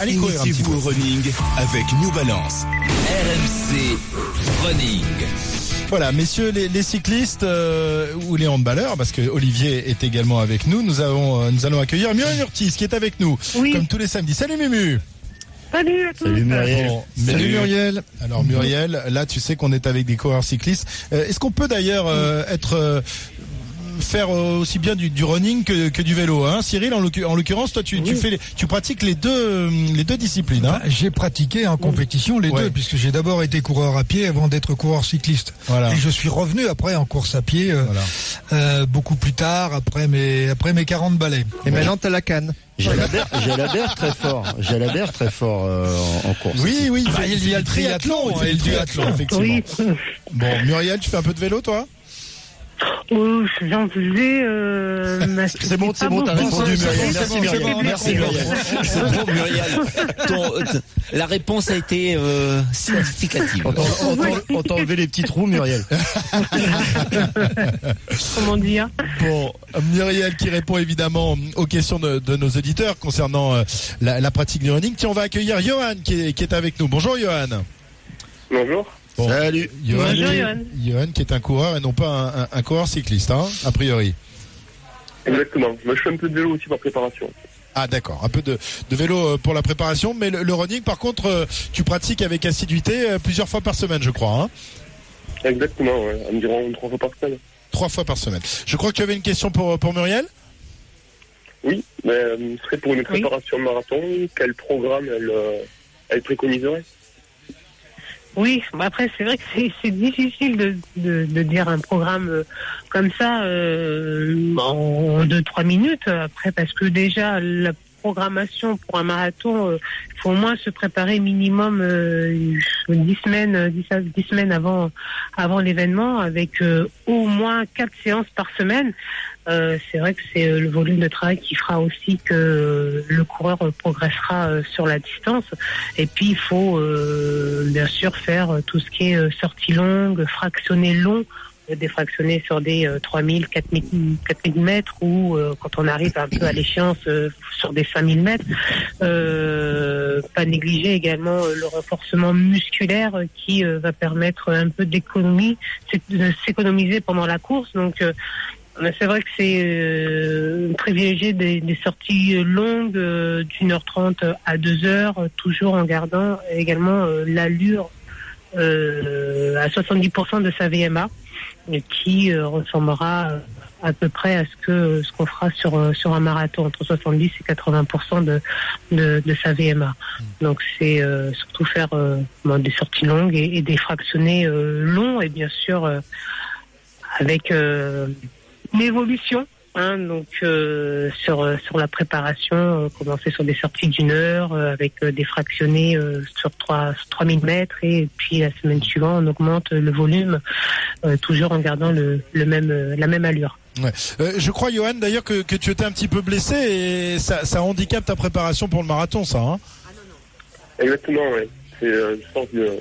Allez courir un petit Initiez-vous peu. au running avec New Balance. RMC Running. Voilà, messieurs les, les cyclistes euh, ou les handballeurs, parce que Olivier est également avec nous. Nous avons, euh, nous allons accueillir Muriel Urtis qui est avec nous, Oui. comme tous les samedis. Salut Mumu. Salut à tous. Bon, Salut Muriel. Alors Muriel, là tu sais qu'on est avec des coureurs cyclistes. Euh, Est-ce qu'on peut d'ailleurs euh, être euh, faire euh, aussi bien du, du running que, que du vélo hein Cyril, en l'occu- en l'occurrence, toi tu, tu fais, tu pratiques les deux, euh, les deux disciplines. Hein Bah, j'ai pratiqué en compétition les Ouais. deux, puisque j'ai d'abord été coureur à pied avant d'être coureur cycliste. Voilà. Et je suis revenu après en course à pied euh, Voilà. euh, beaucoup plus tard, après mes, après mes 40 balais. Et maintenant, t'as la canne. Jalabert, très fort. Jalabert très fort euh, en, en course. Oui, oui, Ah, il y a le triathlon, il fait et le le triathlon, effectivement. Oui. Bon, Muriel, tu fais un peu de vélo, toi? Oh, j'en faisais. Euh, C'est bon, c'est bon, t'as répondu, Muriel. Merci, Muriel. Merci. Muriel. C'est bon, Muriel. Ton- euh, la réponse a été euh, significative. On t'a- on enlevé les petits trous, Muriel. Comment dire Bon, Muriel qui répond évidemment aux questions de, de nos auditeurs concernant euh, la, la pratique du running. Tiens, on va accueillir Johan qui est, qui est avec nous. Bonjour Johan. Bonjour. Bon, Salut. Johan, Bonjour, Johan. Johan qui est un coureur et non pas un, un- un coureur cycliste, hein, a priori. Exactement. Moi, je fais un peu de vélo aussi par préparation. Ah d'accord, un peu de, de vélo euh, pour la préparation, mais le, le running par contre, euh, tu pratiques avec assiduité euh, plusieurs fois par semaine, je crois. Hein Exactement, ouais. Environ trois fois par semaine. Trois fois par semaine. Je crois que tu avais une question pour, pour Muriel? Oui, mais ce serait pour une préparation de marathon. Quel programme elle, elle préconiserait? Oui, bah après c'est vrai que c'est- difficile de, de, dire un programme euh, comme ça euh, en deux trois minutes. Après parce que déjà la programmation pour un marathon, il faut au moins se préparer minimum euh, dix semaines, euh, dix, à- dix semaines avant avant l'événement, avec euh, au moins quatre séances par semaine. Euh, c'est vrai que c'est euh, le volume de travail qui fera aussi que euh, le coureur euh, progressera euh, sur la distance. Et puis il faut euh, bien sûr faire euh, tout ce qui est euh, sortie longue, fractionné long, défractionné sur des euh, 3000, 4000, 4000 mètres ou euh, quand on arrive un peu à l'échéance euh, sur des 5000 mètres. Euh, pas négliger également le renforcement musculaire qui va permettre un peu d'économie, de s'économiser pendant la course. Donc c'est vrai que c'est privilégier des, sorties longues d'une heure trente à deux heures, toujours en gardant également l'allure à 70% de sa VMA, qui euh, ressemblera euh, à peu près à ce que ce qu'on fera sur euh, sur un marathon entre 70 et 80% de, de de sa VMA. Donc c'est euh, surtout faire euh, des sorties longues et, et des fractionnés euh, longs et bien sûr euh, avec euh, une évolution. Hein, donc euh, sur sur la préparation, euh, commencer sur des sorties d'une heure euh, avec euh, des fractionnés euh, sur trois sur 3000 mètres et puis la semaine suivante on augmente le volume euh, toujours en gardant le, le même la même allure. Ouais. Euh, je crois, Johan, d'ailleurs, que, que tu étais un petit peu blessé et ça, ça handicape ta préparation pour le marathon, ça. Hein? Exactement, ouais. C'est une sorte de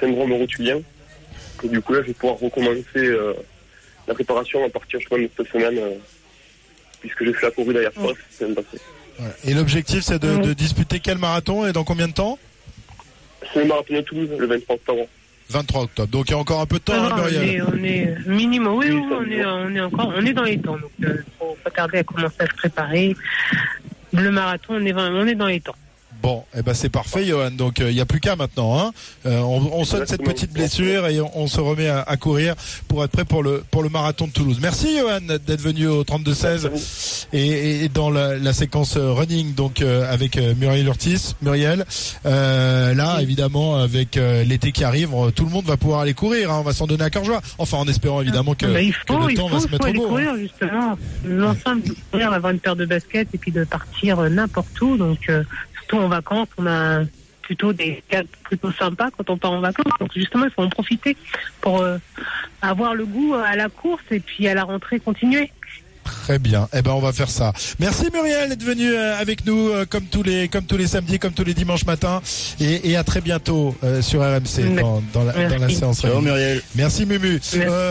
syndrome rotulien. Et du coup, là, je vais pouvoir recommencer euh, la préparation à partir, je crois, de cette semaine, euh, puisque j'ai fait la hier soir, c'est bien passé. Ouais. Et l'objectif, c'est de, de disputer quel marathon et dans combien de temps C'est le marathon de Toulouse, le 23 octobre. 23 octobre. Donc il y a encore un peu de temps, hein, Ah, on, est, on est minimum, oui, Oui, oui, ça on est, on est encore, on est dans les temps, donc euh, faut pas tarder à commencer à se préparer. Le marathon, on est, on est dans les temps. Bon, eh ben c'est parfait, Johan. Donc euh, il n'y a plus qu'à maintenant. Hein. Euh, on, on sonne cette petite blessure et on, on se remet à, à courir pour être prêt pour le pour le marathon de Toulouse. Merci, Johan, d'être venu au 32 16 et, et dans la, la séquence euh, running donc euh, avec euh, Muriel Urtis. Muriel, euh, là évidemment avec euh, l'été qui arrive, euh, tout le monde va pouvoir aller courir. hein. On va s'en donner à cœur joie. Enfin, en espérant évidemment que, il que faut, le il temps faut, va se mettre faut au aller beau. hein. courir justement. L'ensemble de courir, avoir une paire de baskets et puis de partir euh, n'importe où. Donc euh, surtout en vacances, on a plutôt des cas plutôt sympas quand on part en vacances. Donc justement, il faut en profiter pour euh, avoir le goût à la course et puis à la rentrée continuer. Très bien. Eh ben on va faire ça. Merci Muriel d'être venue euh, avec nous euh, comme tous les comme tous les samedis, comme tous les dimanches matins et, et à très bientôt euh, sur RMC dans, dans la, dans la Merci. séance. Ciao. Muriel. Merci Mumu. Merci. Euh,